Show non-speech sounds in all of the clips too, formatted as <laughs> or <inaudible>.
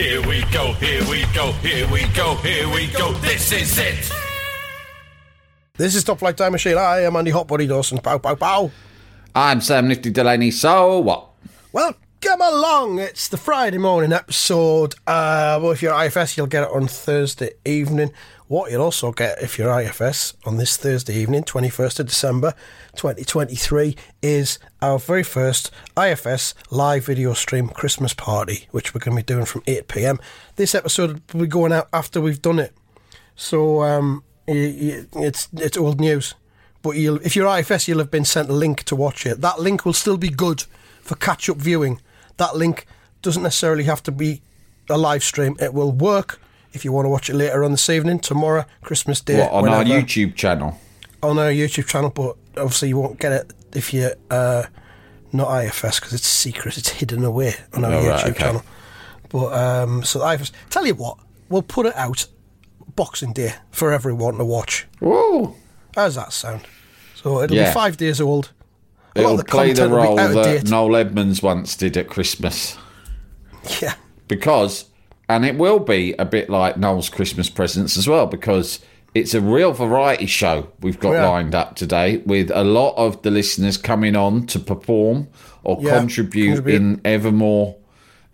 Here we go, here we go, here we go, here we go. This is it. This is Top Flight Time Machine. I am Andy Hotbody Dawson. Pow, pow, pow. I'm Sam Nifty Delaney. So what? Well, come along. It's the Friday morning episode. Uh, well, if you're IFS, you'll get it on Thursday evening. What you'll also get if you're IFS on this Thursday evening, 21st of December 2023, is our very first IFS live video stream Christmas party, which we're going to be doing from 8 pm. This episode will be going out after we've done it. So um, it's it's old news. But if you're IFS, you'll have been sent a link to watch it. That link will still be good for catch up viewing. That link doesn't necessarily have to be a live stream. It will work if you want to watch it later on this evening, tomorrow, Christmas Day. What on our. YouTube channel? on our YouTube channel, but obviously you won't get it if you're uh, not IFS because it's secret. It's hidden away on our Oh, YouTube right, okay. channel. But um, so IFS. Tell you what, we'll put it out Boxing Day for everyone to watch. Woo! How's that sound? So it'll Yeah. be five days old. A lot It'll of the play the content will be role that. Noel Edmonds once did at Christmas. Yeah. Because, and it will be a bit like Noel's Christmas presents as well, because it's a real variety show we've got Yeah. lined up today with a lot of the listeners coming on to perform or Yeah, contribute, contribute. in ever more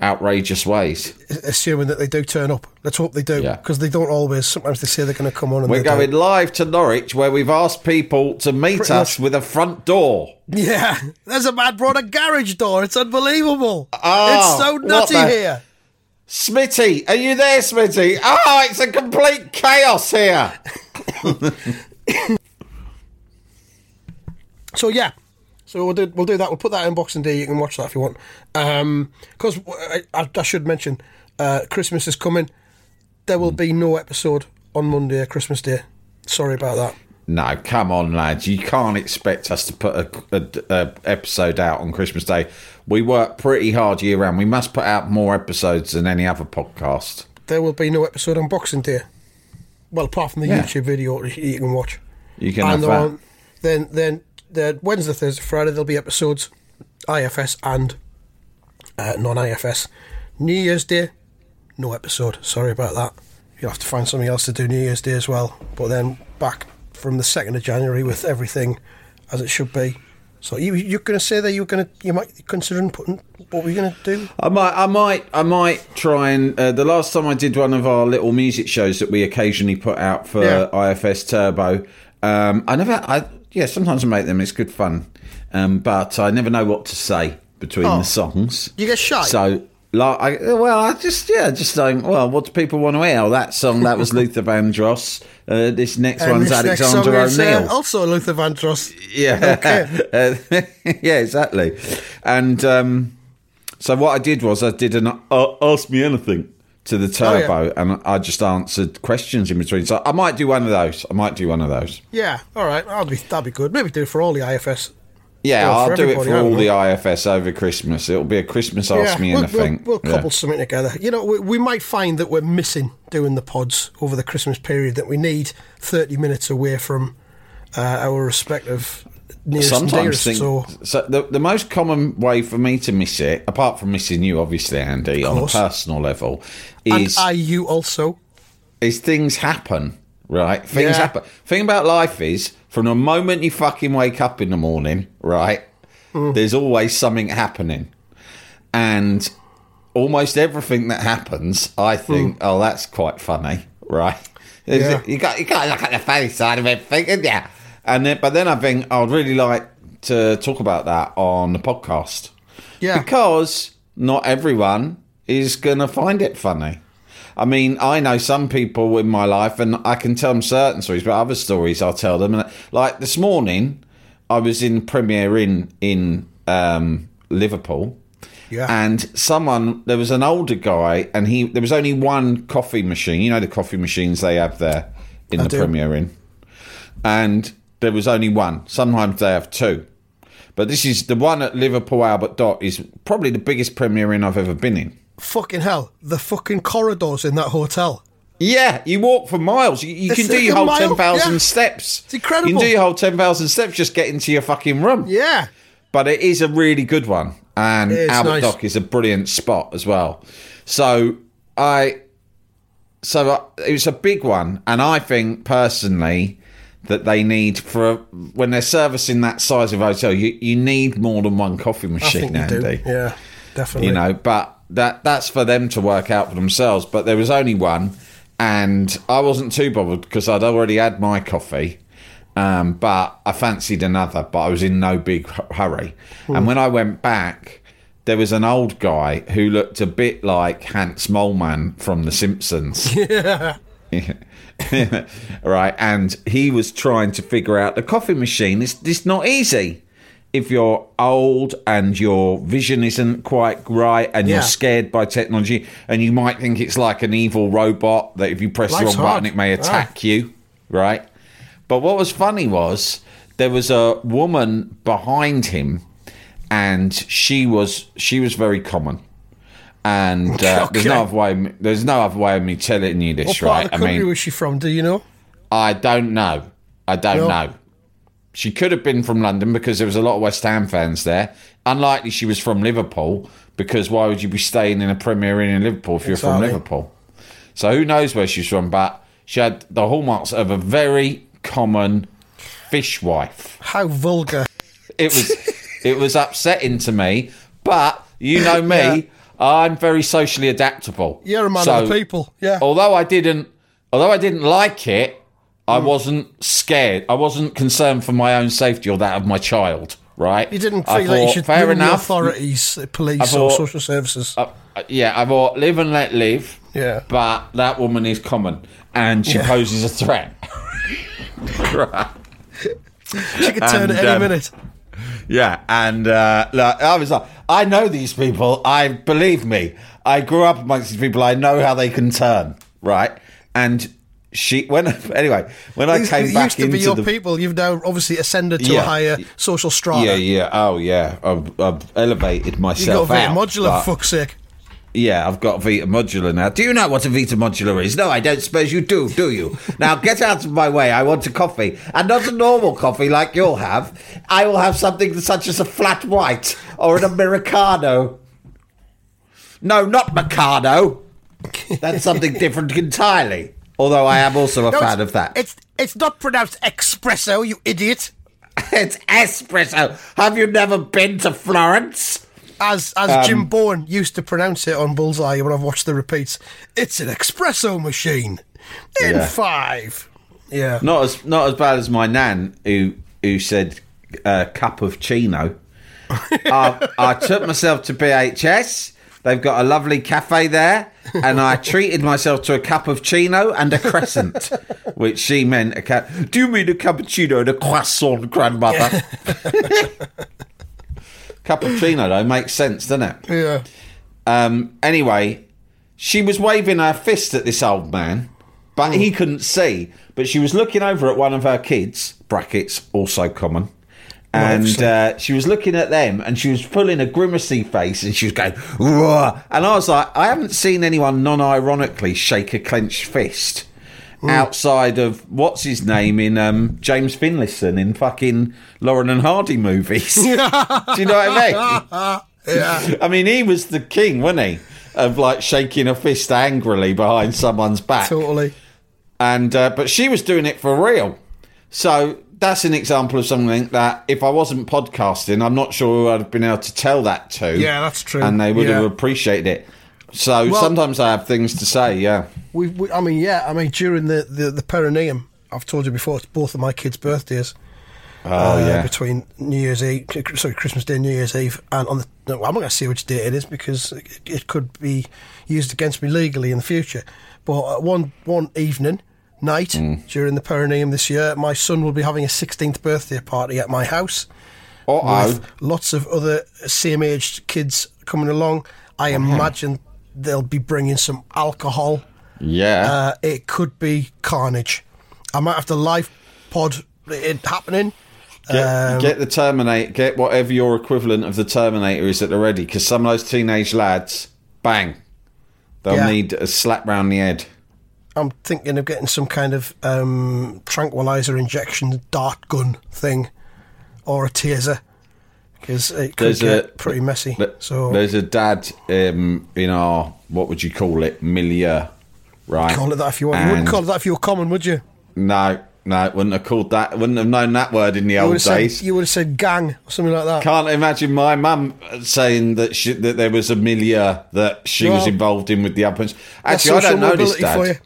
outrageous ways. Assuming that they do turn up. Let's hope they do. Yeah. Because they don't always. Sometimes they say they're going to come on and We're going don't. live to Norwich where we've asked people to meet Pretty us much. with a front door. Yeah. <laughs> There's a man brought a garage door. It's unbelievable. Ah, it's so nutty here. Smitty, are you there, Smitty? Oh, it's a complete chaos here. <coughs> So yeah, so we'll do we'll do that. We'll put that in Boxing Day. You can watch that if you want. Because I, I, I should mention, uh, Christmas is coming. There will be no episode on Monday, Christmas Day. Sorry about that. No, come on, lads. You can't expect us to put a, a- a episode out on Christmas Day. We work pretty hard year round. We must put out more episodes than any other podcast. There will be no episode on Boxing Day. Well, apart from the Yeah. YouTube video you can watch. You can and have that. on, then then the Wednesday, Thursday, Friday there'll be episodes, IFS and uh, non-IFS. New Year's Day, no episode. Sorry about that. You'll have to find something else to do New Year's Day as well. But then back from the second of January with everything as it should be. So you you're going to say that you're going to you might considering putting what we're going to do. I might, I might, I might try and. Uh, the last time I did one of our little music shows that we occasionally put out for Yeah. IFS Turbo, um, I never, I yeah, sometimes I make them. It's good fun, um, but I never know what to say between Oh. the songs. You get shy? So. Like, I, well, I just yeah, just don't. Well, what do people want to hear? Oh, that song that was <laughs> Luther Vandross. Uh, this next And one's this next song Alexander is, uh, also Luther Vandross. <laughs> Yeah. Uh, <laughs> yeah, exactly. And um, so what I did was I did an uh, ask me anything to the Oh, yeah. turbo, and I just answered questions in between. So I might do one of those. I might do one of those. Yeah, all right, that'll be that'll be good. Maybe do it for all the IFS. Yeah, Well, I'll do it for all the. IFS over Christmas. It'll be a Christmas ask me we'll, anything. We'll, we'll Yeah. cobble something together. You know, we, we might find that we're missing doing the pods over the Christmas period. That we need thirty minutes away from uh, our respective nearest and Sometimes dearest. so so. The, the most common way for me to miss it, apart from missing you, obviously, Andy, on a personal level, and is I you also. is things happen, right? Things Yeah. happen. Thing about life is, from the moment you fucking wake up in the morning, right, Mm. there's always something happening. And almost everything that happens, I think, oh, that's quite funny, right? Mm. Yeah. You got you got to look at the funny side of everything, yeah. And then, but then I think I'd really like to talk about that on the podcast. Yeah. Because not everyone is going to find it funny. I mean, I know some people in my life, and I can tell them certain stories, but other stories I'll tell them. And like this morning, I was in Premier Inn in um, Liverpool, Yeah. And someone, there was an older guy, and he there was only one coffee machine. You know the coffee machines they have there in I the do. Premier Inn, and there was only one. Sometimes they have two, but this is the one at Liverpool Albert Dock is probably the biggest Premier Inn I've ever been in. Fucking hell, the fucking corridors in that hotel. Yeah, you walk for miles. You, you can do your whole mile, ten thousand yeah. steps. It's incredible. You can do your whole ten thousand steps just getting to your fucking room. Yeah. but it is a really good one, and It is Albert nice. Dock is a brilliant spot as well. So I, so I, it was a big one, and I think personally that they need for when they're servicing that size of hotel, you you need more than one coffee machine, think you do. Andy Yeah, definitely. you know but that that's for them to work out for themselves but there was only one and i wasn't too bothered because i'd already had my coffee um, but i fancied another but i was in no big hu- hurry. And when i went back there was an old guy who looked a bit like hans moleman from the simpsons. <laughs> <laughs> Right and he was trying to figure out the coffee machine. It's, it's not easy if you're old and your vision isn't quite right and Yeah. you're scared by technology and you might think it's like an evil robot that if you press Life's the wrong button it may attack you right but what was funny was there was a woman behind him and she was she was very common and uh, <laughs> there's no other way there's no other way of me telling you What this part right of the country was she from? Do you know? I don't know. I don't No. know. She could have been from London because there was a lot of West Ham fans there. Unlikely she was from Liverpool because why would you be staying in a Premier Inn in Liverpool if you're from Liverpool? So who knows where she's from, but she had the hallmarks of a very common fishwife. How vulgar. It was <laughs> it was upsetting to me, but you know me, Yeah. I'm very socially adaptable. You're a man So- of the people. Yeah. although I didn't, although I didn't like it, I wasn't scared. I wasn't concerned for my own safety or that of my child. Right? You didn't feel like you should fair ring the enough. authorities, the police, I or social services. Uh, yeah, I thought live and let live. Yeah. but that woman is common and she Yeah. poses a threat. <laughs> right. she could turn and, at any um, minute. Yeah, and uh, like, I was like, I know these people. I believe me. I grew up amongst these people. I know how they can turn, right? And she, when <laughs> anyway, when I came it back used to into be your the people. You've now obviously ascended to Yeah. a higher social strata. yeah, yeah, oh yeah, I've, elevated myself I've elevated You got myself a bit out. modular, for fuck's sake. Yeah, I've got Vita Modular now. Do you know what a Vita Modular is? No, I don't suppose you do, do you? now get out of my way. I want a coffee. And not a normal coffee like you'll have. I will have something such as a flat white or an Americano. No, not Mikado. That's something <laughs> different entirely. Although I am also a No, fan of that. It's it's not pronounced espresso, you idiot. it's espresso. Have you never been to Florence? As as Um, Jim Bowen used to pronounce it on Bullseye when I've watched the repeats. It's an espresso machine. In Yeah. five. Yeah. Not as not as bad as my nan who who said uh, cup of chino. <laughs> I, I took myself to BHS. They've got a lovely cafe there, and I treated myself to a cup of chino and a crescent, <laughs> which she meant a cup. Do you mean a cappuccino and a croissant, grandmother? <laughs> Cappuccino though makes sense, doesn't it? Yeah. Um, anyway, she was waving her fist at this old man, but he couldn't see. But she was looking over at one of her kids, brackets, also common. And uh, she was looking at them and she was pulling a grimacy face and she was going, Whoa. And I was like, I haven't seen anyone non ironically shake a clenched fist outside of what's his name in um, James Finlayson in fucking Laurel and Hardy movies. <laughs> Do you know what I mean? <laughs> Yeah. I mean, he was the king, wasn't he? Of like shaking a fist angrily behind someone's back. totally. And uh, but she was doing it for real. So that's an example of something that if I wasn't podcasting, I'm not sure I'd have been able to tell that to. Yeah, that's true. And they would have appreciated it. So Well- sometimes I have things to say. Yeah. We, we, I mean, yeah. I mean, during the, the, the perineum, I've told you before, it's both of my kids' birthdays. Oh uh, yeah. Between New Year's Eve, sorry, Christmas Day, New Year's Eve, and on the. No, I'm not going to say which date it is because it, it could be used against me legally in the future. But uh, one one evening, night Mm. during the perineum this year, my son will be having a 16th birthday party at my house. Uh-oh. with lots of other same aged kids coming along. I imagine they'll be bringing some alcohol. Yeah. Uh, it could be carnage. I might have to live pod it happening. Get, Um, get the Terminator, get whatever your equivalent of the Terminator is at the ready, because some of those teenage lads, bang, they'll Yeah. need a slap round the head. I'm thinking of getting some kind of um, tranquilizer injection dart gun thing or a taser because it could There's get a- pretty messy. Th- So There's a dad um, in our, what would you call it, milieu, right? call it that if you want. You wouldn't call it that if you were common, would you? No, no, wouldn't have called that, wouldn't have known that word in the You old have said days. you would have said gang or something like that. Can't imagine my mum saying that she, that there was a milieu that she was involved in with the uppers. Actually, I don't know this dad.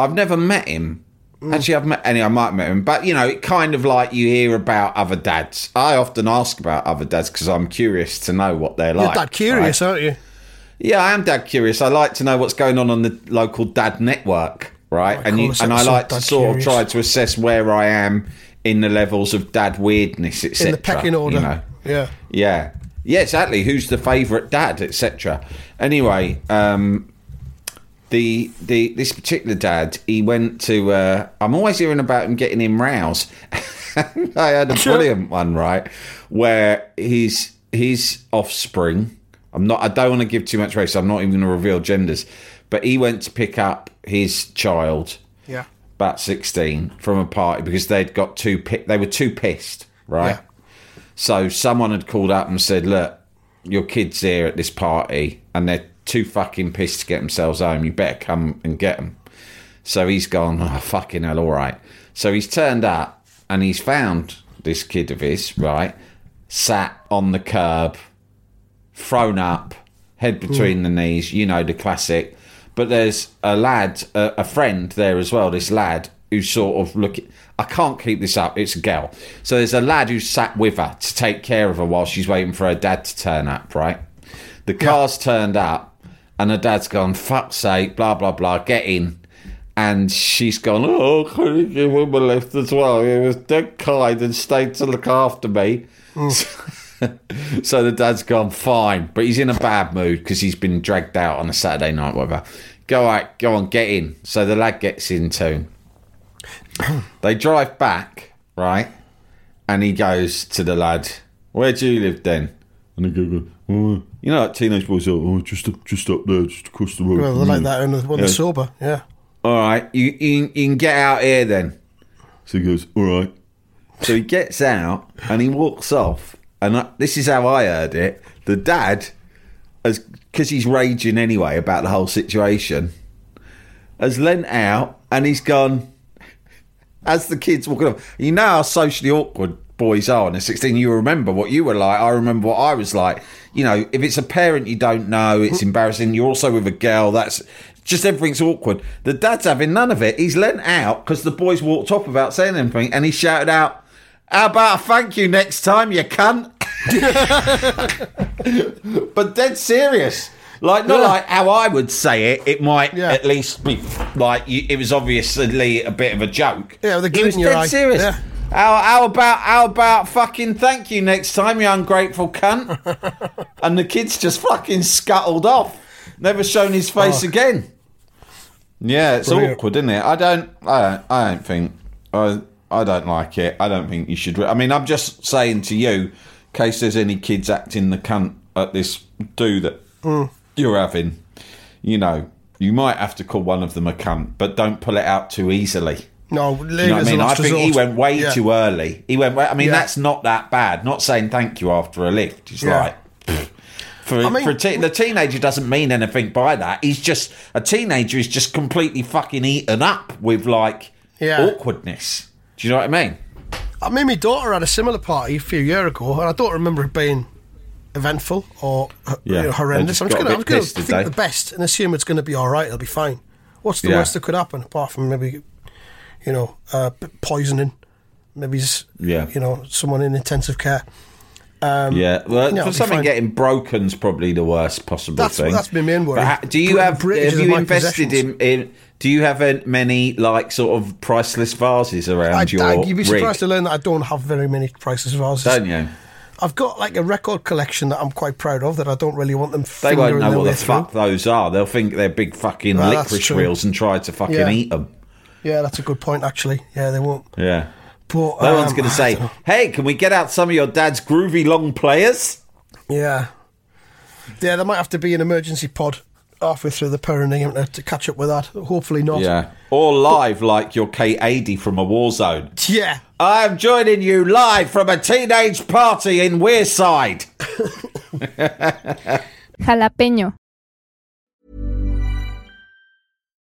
I've never met him. Mm. Actually, I've met any. I might have met him, but you know, it kind of like you hear about other dads. I often ask about other dads because I'm curious to know what they're like. You're like. that curious, right? aren't you? Yeah, I am dad curious. I like to know what's going on on the local dad network, right? I and you, and I like to sort Curious. of try to assess where I am in the levels of dad weirdness, etc. In the pecking order. You know? Yeah. Yeah. Yeah, exactly. Who's the favourite dad, etc. Anyway, um, the the this particular dad, he went to. Uh, I'm always hearing about him getting in rows. <laughs> I had a brilliant one, right, where his his offspring. I'm not. I don't want to give too much away, so I'm not even going to reveal genders. But he went to pick up his child Yeah. about 16 from a party because they'd got too pi- they were too pissed right Yeah. so someone had called up and said look your kids here at this party and they're too fucking pissed to get themselves home you better come and get them so he's gone oh fucking hell all right so he's turned up and he's found this kid of his right sat on the curb thrown up, head hmm. between the knees, you know, the classic. But there's a lad, a, a friend there as well, this lad who's sort of looking. I can't keep this up, it's a girl. So there's a lad who's sat with her to take care of her while she's waiting for her dad to turn up, right? The car's turned up and her dad's gone, fuck's sake, blah, blah, blah, get in. And she's gone, oh, can you give him a lift as well? He was dead kind and stayed to look after me. Mm. <laughs> So the dad's gone fine, but he's in a bad mood because he's been dragged out on a Saturday night, whatever. Go out, go on, get in. So the lad gets in too. <coughs> they drive back, right? And he goes to the lad, "Where do you live then?" And they go, oh, "You know, like teenage boys are oh, just up, just up there, just across the road." Well, they're like that when they're, Yeah. sober. Yeah. All right, you, you you can get out here then. So he goes, "All right." So he gets out and he walks off. And I, this is how I heard it. The dad, as because he's raging anyway about the whole situation, has lent out and he's gone. <laughs> As the kids walking off, you know how socially awkward boys are when they're 16. You remember what you were like. I remember what I was like. You know, if it's a parent you don't know, it's embarrassing. You're also with a girl. That's just everything's awkward. The dad's having none of it. He's leant out because the boys walked off without saying anything, and he shouted out, "How about a thank you next time, you cunt?" <laughs> but dead serious. Like not Yeah. like how I would say it. It might Yeah. at least be like you, it was obviously a bit of a joke. Yeah, with a glint was in your dead eye. serious. Yeah. How, how about how about fucking thank you next time, you ungrateful cunt? <laughs> and the kid's just fucking scuttled off. Never shown his face oh. again. Yeah, it's Brilliant. awkward, isn't it? I don't, I don't, I don't think, I, I don't like it. I don't think you should. re- I mean, I'm just saying to you, in case there's any kids acting the cunt at this do that mm. you're having, you know, you might have to call one of them a cunt, but don't pull it out too easily. No, leave you know I mean? I think he went way Yeah. too early. He went. way- I mean, Yeah. that's not that bad. Not saying thank you after a lift. It's Yeah. like. For, mean- for a te- the teenager doesn't mean anything by that. He's just a teenager is just completely fucking eaten up with like awkwardness. Do you know what I mean? I mean, my daughter had a similar party a few years ago, and I don't remember it being eventful or uh, you know, horrendous. I'm just just got a going to think they? the best and assume it's going to be all right. It'll be fine. What's the worst that could happen apart from maybe, you know, uh, poisoning? Maybe, Yeah. you know, someone in intensive care. yeah, well, yeah, it'll for something getting broken's probably the worst possible That's- thing. that's my main worry. But do you Br- have breakages have you invested in, in? Do you have many like sort of priceless vases around I, your I, you'd be rig? surprised to learn that I don't have very many priceless vases. Don't you? I've got like a record collection that I'm quite proud of that I don't really want them. They won't know what the through. fuck those are. They'll think they're big fucking that's licorice wheels and try to fucking Yeah. eat them. Yeah, that's a good point. Actually, yeah, they won't. Yeah. But No um, one's going to say, <laughs> "Hey, can we get out some of your dad's groovy long players?" Yeah. Yeah, there might have to be an emergency pod halfway through the perineum to, to catch up with that. Hopefully not. Yeah. Or live like your Kate Adie from a war zone. Yeah. I'm joining you live from a teenage party in Wearside. <laughs> Jalapeño.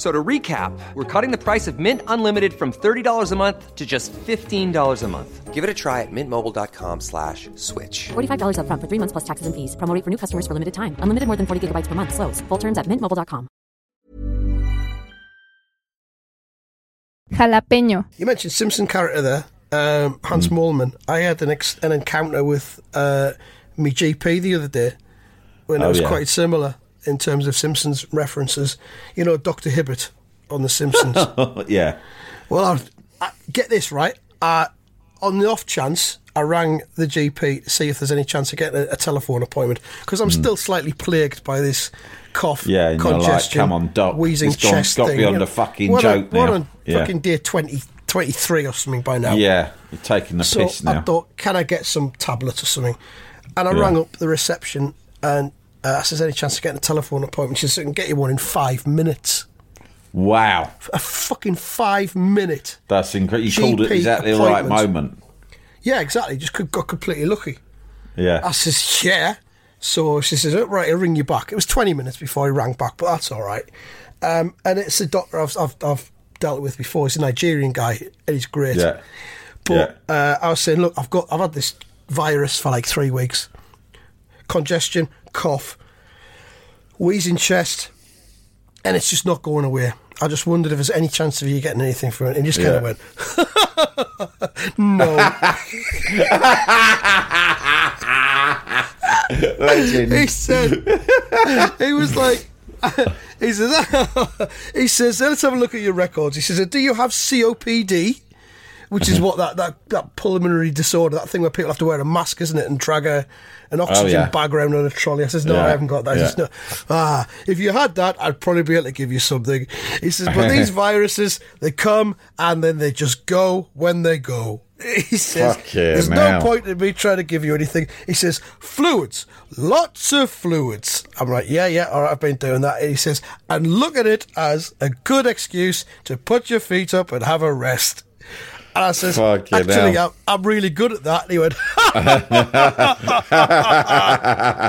F- So to recap, we're cutting the price of Mint Unlimited from $30 a month to just $15 a month. Give it a try at mintmobile.com slash switch. $45 upfront for three months plus taxes and fees. Promo for new customers for limited time. Unlimited more than 40 gigabytes per month. Slows. Full terms at mintmobile.com. Jalapeño. You mentioned Simpson character there, um, Hans. Moleman. I had an ex- an encounter with uh, me GP the other day when it Oh, was yeah. quite similar in terms of Simpsons references. You know, Doctor Hibbert on The Simpsons. <laughs> yeah. Well, I, I, get this right. Uh, on the off chance, I rang the GP to see if there's any chance of getting a, a telephone appointment because I'm still slightly plagued by this cough. Yeah, you're like, congestion, "Come on, doc, wheezing it's gone- chest got thing. beyond you know. a fucking joke now. on Yeah. fucking day 20, 23 or something by now. Yeah. You're taking the So piss I thought, can I get some tablets or something? And I Yeah. rang up the reception and uh, I says, any chance of getting a telephone appointment? She says, I can get you one in five minutes. wow. A fucking five minute. That's incredible. You called it GP exactly the right moment. Yeah, exactly. Just could- got completely lucky. Yeah. I says, yeah. So she says, oh, right, I'll ring you back. It was 20 minutes before he rang back, but that's all right. Um, and it's a doctor I've, I've, I've dealt with before. He's a Nigerian guy, and he's great. Yeah. But uh, I was saying, look, I've got, I've had this virus for like three weeks. Congestion, cough, wheezing chest, and it's just not going away. I just wondered if there's any chance of you getting anything from it. And he just kind of went, <laughs> no. Legend. he said he was like <laughs> he says <laughs> he says let's have a look at your records he says do you have COPD which is what that, that, that pulmonary disorder that thing where people have to wear a mask isn't it and drag a, an oxygen yeah. bag around on a trolley I says no Yeah, I haven't got that yeah. says, no. ah if you had that I'd probably be able to give you something he says but these <laughs> viruses they come and then they just go when they go <laughs> he says there's now. no point in me trying to give you anything. He says, fluids, lots of fluids. I'm like, yeah, yeah, all right, I've been doing that. And he says, and look at it as a good excuse to put your feet up and have a rest. And I says, Fuck you actually. I'm, I'm really good at that. And he went, <laughs>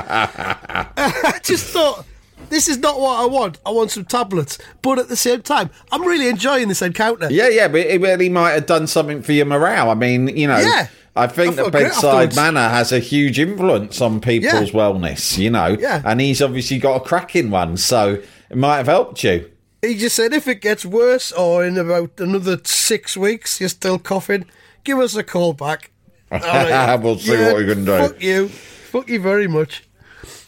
I just thought, this is not what I want. I want some tablets. But at the same time, I'm really enjoying this encounter. Yeah, yeah, but it really might have done something for your morale. I mean, you know, Yeah. I think I the bedside manner has a huge influence on people's Yeah. wellness, you know. Yeah. And he's obviously got a cracking one, so it might have helped you. He just said, if it gets worse or in about another six weeks you're still coughing, give us a call back. <laughs> I'm We'll see what we can do." Fuck you. Fuck you very much.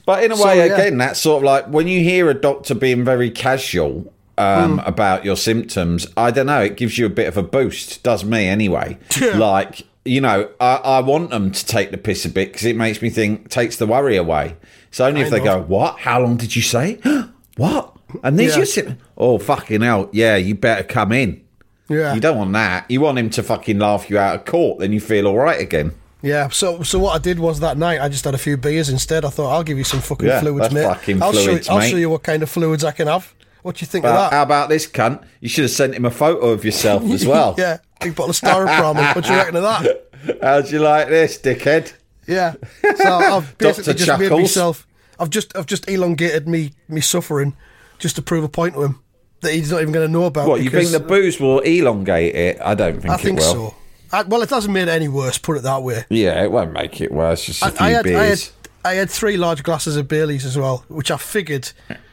But in a So, way, yeah. again, that's sort of like when you hear a doctor being very casual um, Hmm. about your symptoms, I don't know, it gives you a bit of a boost, does me anyway. <laughs> Like, you know, I, I want them to take the piss a bit because it makes me think, takes the worry away. It's only if they go. What? How long did you say? <gasps> what? And these Yeah. symptoms? Oh, fucking hell. Yeah, you better come in. Yeah. You don't want that. You want him to fucking laugh you out of court, then you feel all right again. Yeah, so so what I did was that night I just had a few beers instead. I thought I'll give you some fucking Yeah, fluids, mate. fucking I'll fluids, show you, I'll show you what kind of fluids I can have. What do you think But of that? how about this cunt? You should have sent him a photo of yourself <laughs> as well. yeah, big bottle of styrofoam. what do you reckon of that? <laughs> How'd you like this, dickhead? Yeah. So I've <laughs> basically just made myself. I've just I've just elongated me me suffering, just to prove a point to him that he's not even going to know about. What, you think the booze will elongate it? I don't think I think will. so. I, well, it doesn't make it any worse. Put it that way. Yeah, it won't make it worse. Just a I, few I had I had beers. I had three large glasses of Bailey's as well, which I figured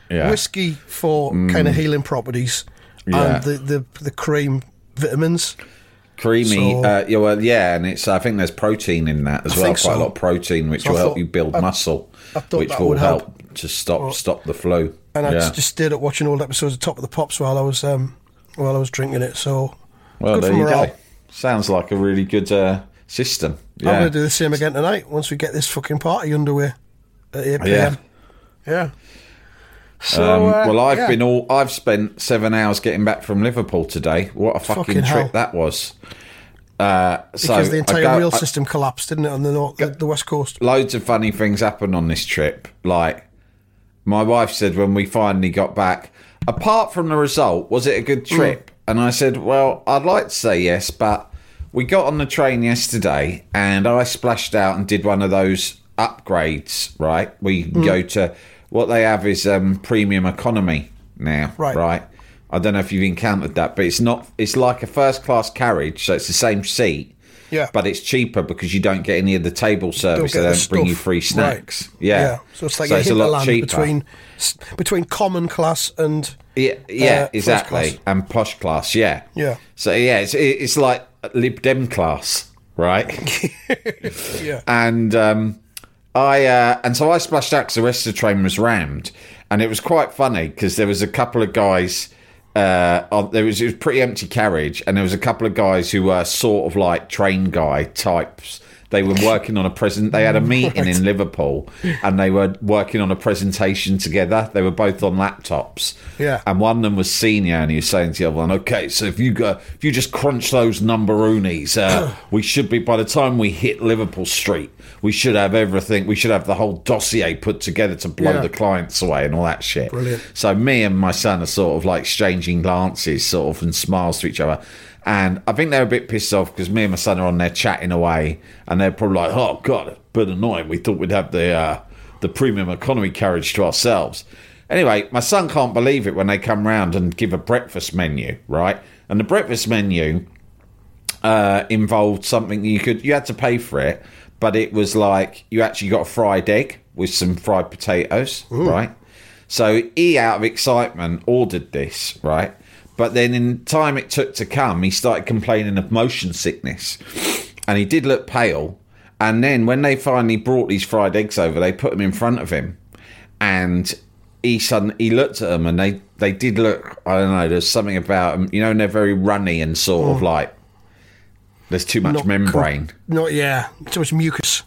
Yeah. Mm. whiskey for kind of healing properties, Yeah. and the, the the cream vitamins. Creamy, So- uh, yeah, well, yeah, and it's. I think there's protein in that as I well. Quite a lot of protein, which So will help you build I- muscle, I which that will would help, help. to stop stop the flu. And I yeah. just, just stayed up watching old episodes of Top of the Pops while I was um, while I was drinking it. So well, good there for you go. Sounds like a really good uh, system. I'm going to do the same again tonight once we get this fucking party underway at 8 p.m. Yeah. So, Um, uh, well, I've yeah. been all. I've spent seven hours getting back from Liverpool today. What a fucking, Fucking trip hell. that was! Uh, so because the entire go- rail I- system collapsed, didn't it, on the north, the, the west coast? loads of funny things happened on this trip. Like my wife said when we finally got back, apart from the result, was it a good trip? And I said, well, I'd like to say yes, but we got on the train yesterday and I splashed out and did one of those upgrades. Right, we can go to what they have is um, premium economy now. Right. right. I don't know if you've encountered that, but it's not. It's like a first class carriage, so it's the same seat. Yeah. But it's cheaper because you don't get any of the table service. They don't bring you free snacks. Right. Yeah. So it's like so a it's a lot cheaper. between between common class and yeah, yeah, uh, exactly. And posh class, yeah. Yeah. So yeah, it's it's like Lib Dem class, right? <laughs> yeah. and um, I uh, and so I splashed out because the rest of the train was rammed, and it was quite funny because there was a couple of guys. Uh, on, there was it was a pretty empty carriage, and there was a couple of guys who were sort of like train guy types. They were working on a present. They had a <laughs> meeting in Liverpool, and they were working on a presentation together. They were both on laptops. Yeah. And one of them was senior, and he was saying to the other one, "Okay, so if you go, if you just crunch those numberoonies, uh, <clears throat> we should be by the time we hit Liverpool Street, we should have everything. We should have the whole dossier put together to blow Yeah. the clients away and all that shit." Brilliant. So me and my son are sort of like exchanging glances, sort of, and smiles to each other. And I think they're a bit pissed off because me and my son are on there chatting away, and they're probably like, "Oh God, a bit annoying. We thought we'd have the uh, the premium economy carriage to ourselves." Anyway, my son can't believe it when they come round and give a breakfast menu, right? And the breakfast menu uh, involved something you could you had to pay for it, but it was like you actually got a fried egg with some fried potatoes, right? So he, out of excitement, ordered this, right? But then in time it took to come, he started complaining of motion sickness, and he did look pale. And then when they finally brought these fried eggs over, they put them in front of him, and he suddenly he looked at them, and they they did look. I don't know. There's something about them, you know, and they're very runny and sort of oh. like there's too much Not membrane, Not yeah, too much mucus.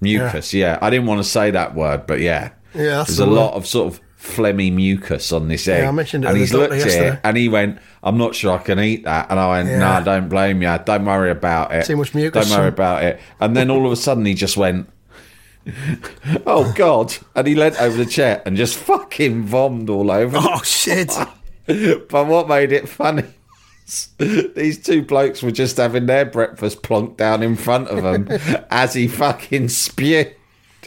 mucus. Yeah. I didn't want to say that word, but yeah, Yeah, that's there's the a word. lot of sort of phlegmy mucus on this egg. Yeah, I mentioned it and he's looked at it and he went, "I'm not sure I can eat that." And I went, Yeah. "Nah, don't blame you. Don't worry about it. Too much mucus, Don't worry about it." And then all of a sudden he just went. <laughs> Oh God! And he leant over the chair and just fucking vommed all over. Oh shit! <laughs> But what made it funny? <laughs> These two blokes were just having their breakfast plonked down in front of them <laughs> as he fucking spewed.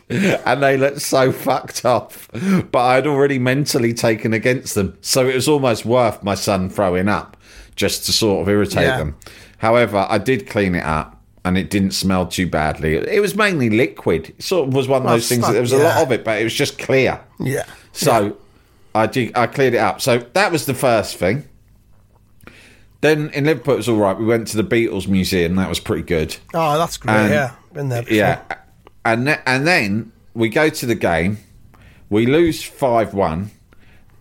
And they looked so fucked off. But I'd already mentally taken against them. So it was almost worth my son throwing up just to sort of irritate Yeah. them. However, I did clean it up and it didn't smell too badly. It was mainly liquid. It sort of was one of Well, those things that there was a lot of it, but it was just clear. yeah. So I did, I cleared it up. So that was the first thing. Then in Liverpool it was all right. We went to the Beatles Museum. That was pretty good. Oh, that's great. And- yeah, been there. Before. Yeah, and th- and then we go to the game. We lose five one.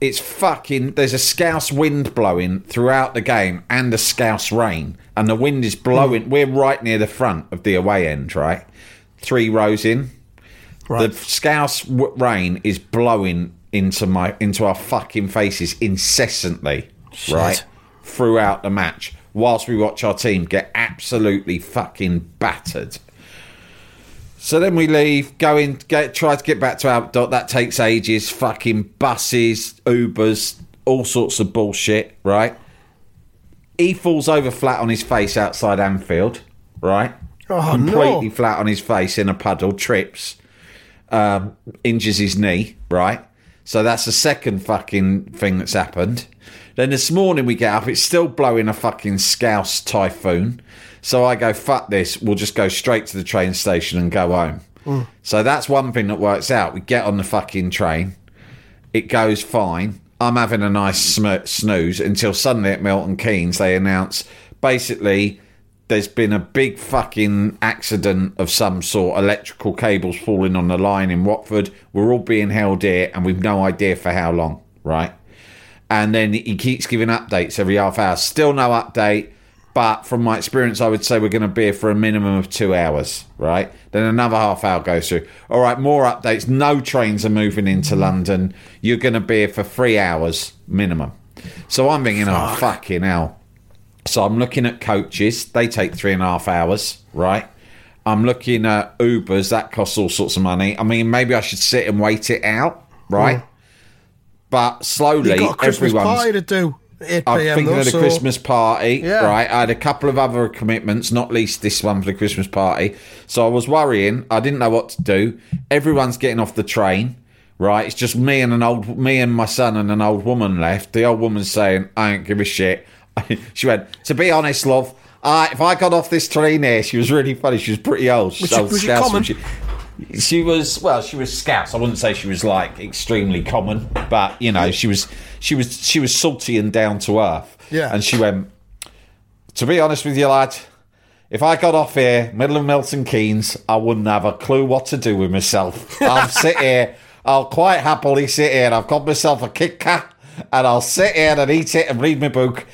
It's fucking. There's a scouse wind blowing throughout the game and a scouse rain, and the wind is blowing. Hmm. We're right near the front of the away end, right? Three rows in. Right. The scouse w- rain is blowing into my into our fucking faces incessantly, right? Throughout the match, whilst we watch our team get absolutely fucking battered. So then we leave, go in, get, try to get back to our dot. That takes ages. Fucking buses, Ubers, all sorts of bullshit, right? He falls over flat on his face outside Anfield, right? Oh, completely no. flat on his face in a puddle, trips, um, injures his knee, right? So that's the second fucking thing that's happened. Then this morning we get up, it's still blowing a fucking scouse typhoon. So I go, fuck this, we'll just go straight to the train station and go home. Mm. So that's one thing that works out. We get on the fucking train, it goes fine. I'm having a nice sm- snooze until suddenly at Milton Keynes they announce basically there's been a big fucking accident of some sort, electrical cables falling on the line in Watford. We're all being held here and we've no idea for how long, right? And then he keeps giving updates every half hour. Still no update, but from my experience, I would say we're going to be here for a minimum of two hours, right? Then another half hour goes through. All right, more updates. No trains are moving into mm-hmm. London. You're going to be here for three hours minimum. So I'm thinking, oh, fucking hell. So I'm looking at coaches. They take three and a half hours, right? I'm looking at Ubers. That costs all sorts of money. I mean, maybe I should sit and wait it out, right? But slowly, You got a Christmas everyone's. party to do. 8 I'm thinking though, of the so- Christmas party, Yeah. right? I had a couple of other commitments, not least this one for the Christmas party. So I was worrying. I didn't know what to do. Everyone's getting off the train, right? It's just me and an old, me and my son and an old woman left. The old woman's saying, "I don't give a shit." <laughs> she went, "To be honest, love." Uh, if I got off this train here, she was really funny. She was pretty old. Was So she- was she Scouse, common? She- was well she was scouse. I wouldn't say she was like extremely common but you know she was she was she was salty and down to earth. Yeah. and she went to be honest with you lad if i got off here middle of milton keynes i wouldn't have a clue what to do with myself. <laughs> I'll sit here i'll quite happily sit here i've got myself a kit kat and I'll sit here and eat it and read my book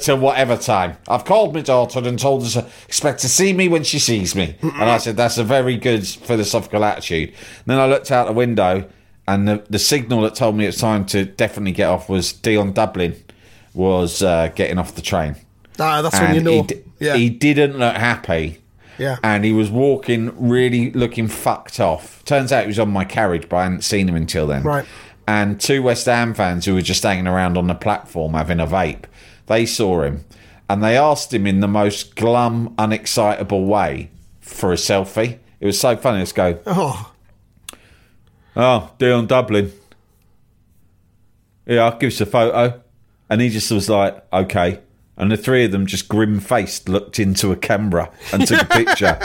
till whatever time. I've called my daughter and told her to expect to see me when she sees me. And I said, that's a very good philosophical attitude. And then I looked out the window and the, the signal that told me it's time to definitely get off was Dion Dublin was uh, getting off the train. Ah, that's when you know. he, d- yeah. he didn't look happy. Yeah. And he was walking really looking fucked off. Turns out he was on my carriage, but I hadn't seen him until then. Right. And two West Ham fans who were just hanging around on the platform having a vape, they saw him and they asked him in the most glum, unexcitable way for a selfie. It was so funny. Let's go, oh, Oh, Dion Dublin. Yeah, I'll give us a photo. And he just was like, okay. And the three of them just grim faced looked into a camera and took a <laughs> picture.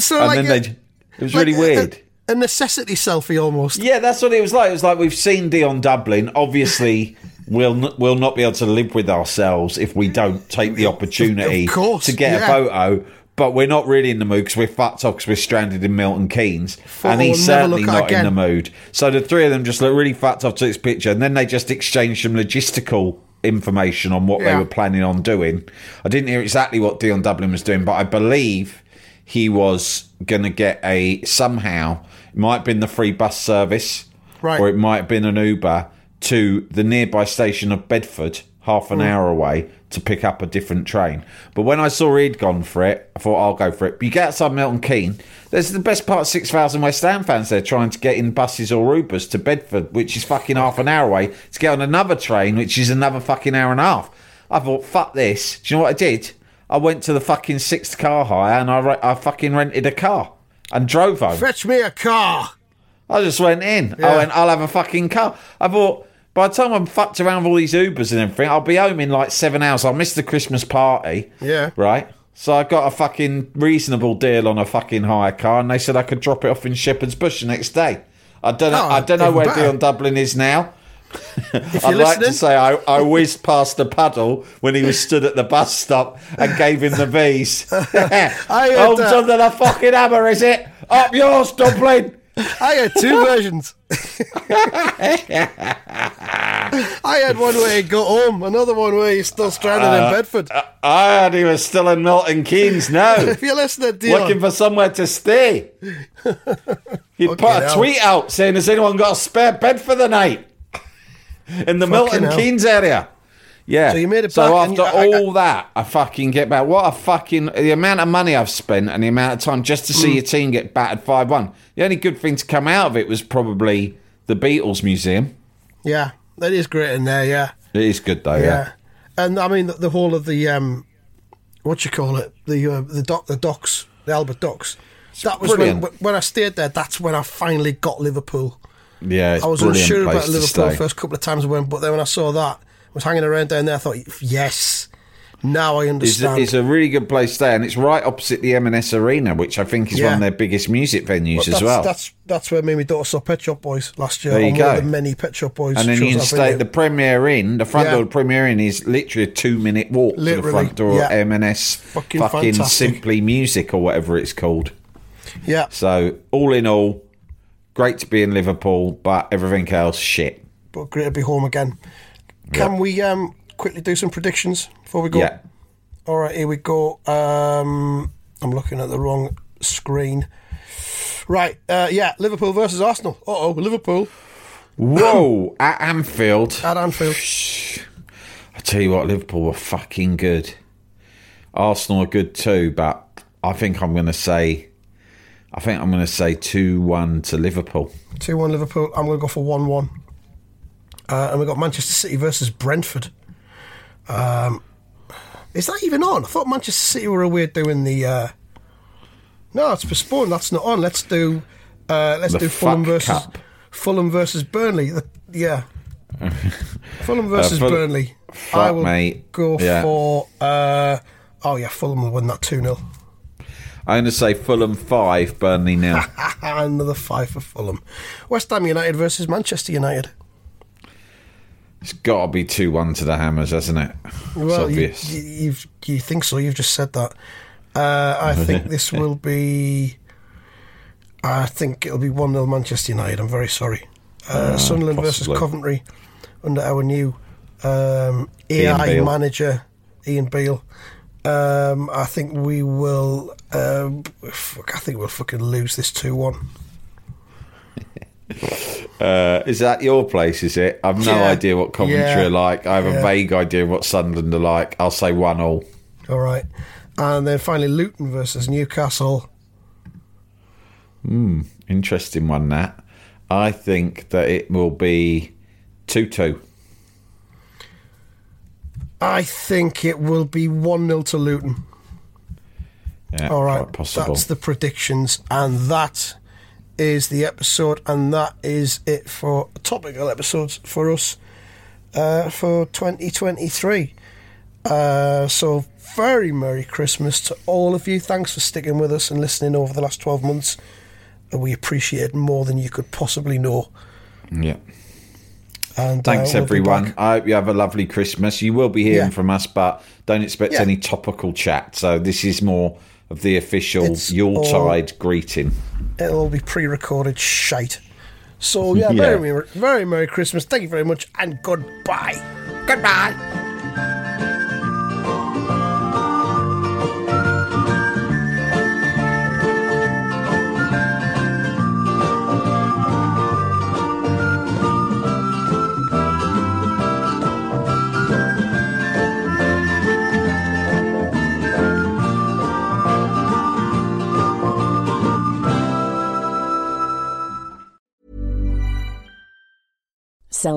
so and like then a- they. It was like really weird. A, necessity selfie almost. Yeah, that's what it was like. It was like we've seen Dion Dublin. Obviously, <laughs> we'll n- we'll not be able to live with ourselves if we don't take the opportunity course, to get yeah. a photo. But we're not really in the mood because we're fucked off because we're stranded in Milton Keynes, and he's certainly not in the mood. So the three of them just look really fucked off to this picture, and then they just exchange some logistical information on what they were planning on doing. I didn't hear exactly what Dion Dublin was doing, but I believe he was going to get a somehow. It might have been the free bus service, Right. or it might have been an Uber to the nearby station of Bedford, half an hmm. hour away, to pick up a different train. But when I saw he'd gone for it, I thought I'll go for it. But you get outside Milton Keynes, there's the best part. Six thousand West Ham fans there trying to get in buses or Ubers to Bedford, which is fucking half an hour away, to get on another train, which is another fucking hour and a half. I thought, fuck this. Do you know what I did? I went to the fucking Sixt car hire and I, re- I fucking rented a car and drove home. Fetch me a car. I just went in. I went, I'll have a fucking car. I thought, by the time I'm fucked around with all these Ubers and everything, I'll be home in like seven hours. I'll miss the Christmas party. Yeah. Right? So I got a fucking reasonable deal on a fucking hire car and they said I could drop it off in Shepherd's Bush the next day. I don't know. Oh, I don't know where better. Dion Dublin is now. I'd like to say I, I whizzed past the puddle when he was stood at the bus stop and gave him the <laughs> <laughs> had, Holmes uh, under the fucking hammer, is it? Up yours, Dublin. I had two <laughs> versions. I had one where he got home, another one where he's still stranded Uh, in Bedford. I heard he was still in Milton Keynes now, if you're listening, Dion, looking for somewhere to stay. He'd put a tweet out saying, Has anyone got a spare bed for the night? In the Milton hell. Keynes area. Yeah. So you made it So back after you- I- all that, I fucking get back. What a fucking the amount of money I've spent and the amount of time just to see Mm. your team get battered five one. The only good thing to come out of it was probably the Beatles Museum. yeah, that is great in there. Yeah, It is good though, yeah, yeah. and I mean the, the whole of the um, what you call it the uh, the dock the docks the Albert Docks. That was when, when I stayed there. That's when I finally got Liverpool. Yeah, it's I was unsure about Liverpool the first couple of times I went, but then when I saw that, I was hanging around down there. I thought, yes, now I It's a, understand. it's a really good place to stay, and it's right opposite the M&S Arena, which I think is one of their biggest music venues But as well. That's that's where me and my daughter saw Pet Shop Boys last year. There you go. of the many Pet Shop Boys. and then you can stay to. the Premier Inn. The front Yeah. door of the Premier Inn is literally a two-minute walk to the front door yeah. of M&S Fucking fucking. Simply Music or whatever it's called. Yeah, So all in all, great to be in Liverpool, but everything else shit. but great to be home again. Can we um, quickly do some predictions before we go? Yeah. All right, here we go. Um, I'm looking at the wrong screen. Right, uh, yeah, Liverpool versus Arsenal. Uh oh, Liverpool Whoa, <coughs> at Anfield. at Anfield. I tell you what, Liverpool were fucking good. Arsenal are good too, but I think I'm going to say, I think I'm going to say two-one to Liverpool. 2 1 Liverpool. I'm going to go for 1 1. Uh, and we've got Manchester City versus Brentford. Um, is that even on? I thought Manchester City were away doing the. Uh, no, it's postponed. That's not on. Let's do. Uh, let's The do Fulham versus cup. Fulham versus Burnley. The, yeah, <laughs> Fulham versus Ful- Burnley. I will mate. go Yeah. for. Uh, oh yeah, Fulham will win that two 0 I'm going to say Fulham five, Burnley nil. <laughs> Another five for Fulham. West Ham United versus Manchester United. it's got to be two-one to the Hammers, hasn't it? It's Well, you, obvious. you, you've, you think so? You've just said that. Uh, I <laughs> think this will be. I think it'll be 1 0 Manchester United. I'm very sorry. Uh, Sunderland versus. Coventry under our new um, AI manager, Ian Beale. Um, I think we will. Um, fuck, I think we'll fucking lose this 2 1. <laughs> Uh, is that your place? Is it? I've no Yeah. idea what Coventry Yeah. are like. I have Yeah. a vague idea what Sunderland are like. I'll say one all. All right. And then finally, Luton versus Newcastle. Hmm, interesting one. That I think that it will be two-two. I think it will be 1 0 to Luton. Yeah, All right, possible. that's the predictions, and that is the episode, and that is it for topical episodes for us uh, for 2023. Uh, so, very Merry Christmas to all of you. Thanks for sticking with us and listening over the last 12 months. We appreciate more than you could possibly know. yeah. And Thanks, uh, we'll everyone. I hope you have a lovely Christmas. You will be hearing Yeah. from us, but don't expect Yeah. any topical chat. So this is more of the official It's Yuletide greeting. It'll all be pre-recorded shite. So yeah, Yeah. very, very Merry Christmas. Thank you very much, and goodbye. Goodbye.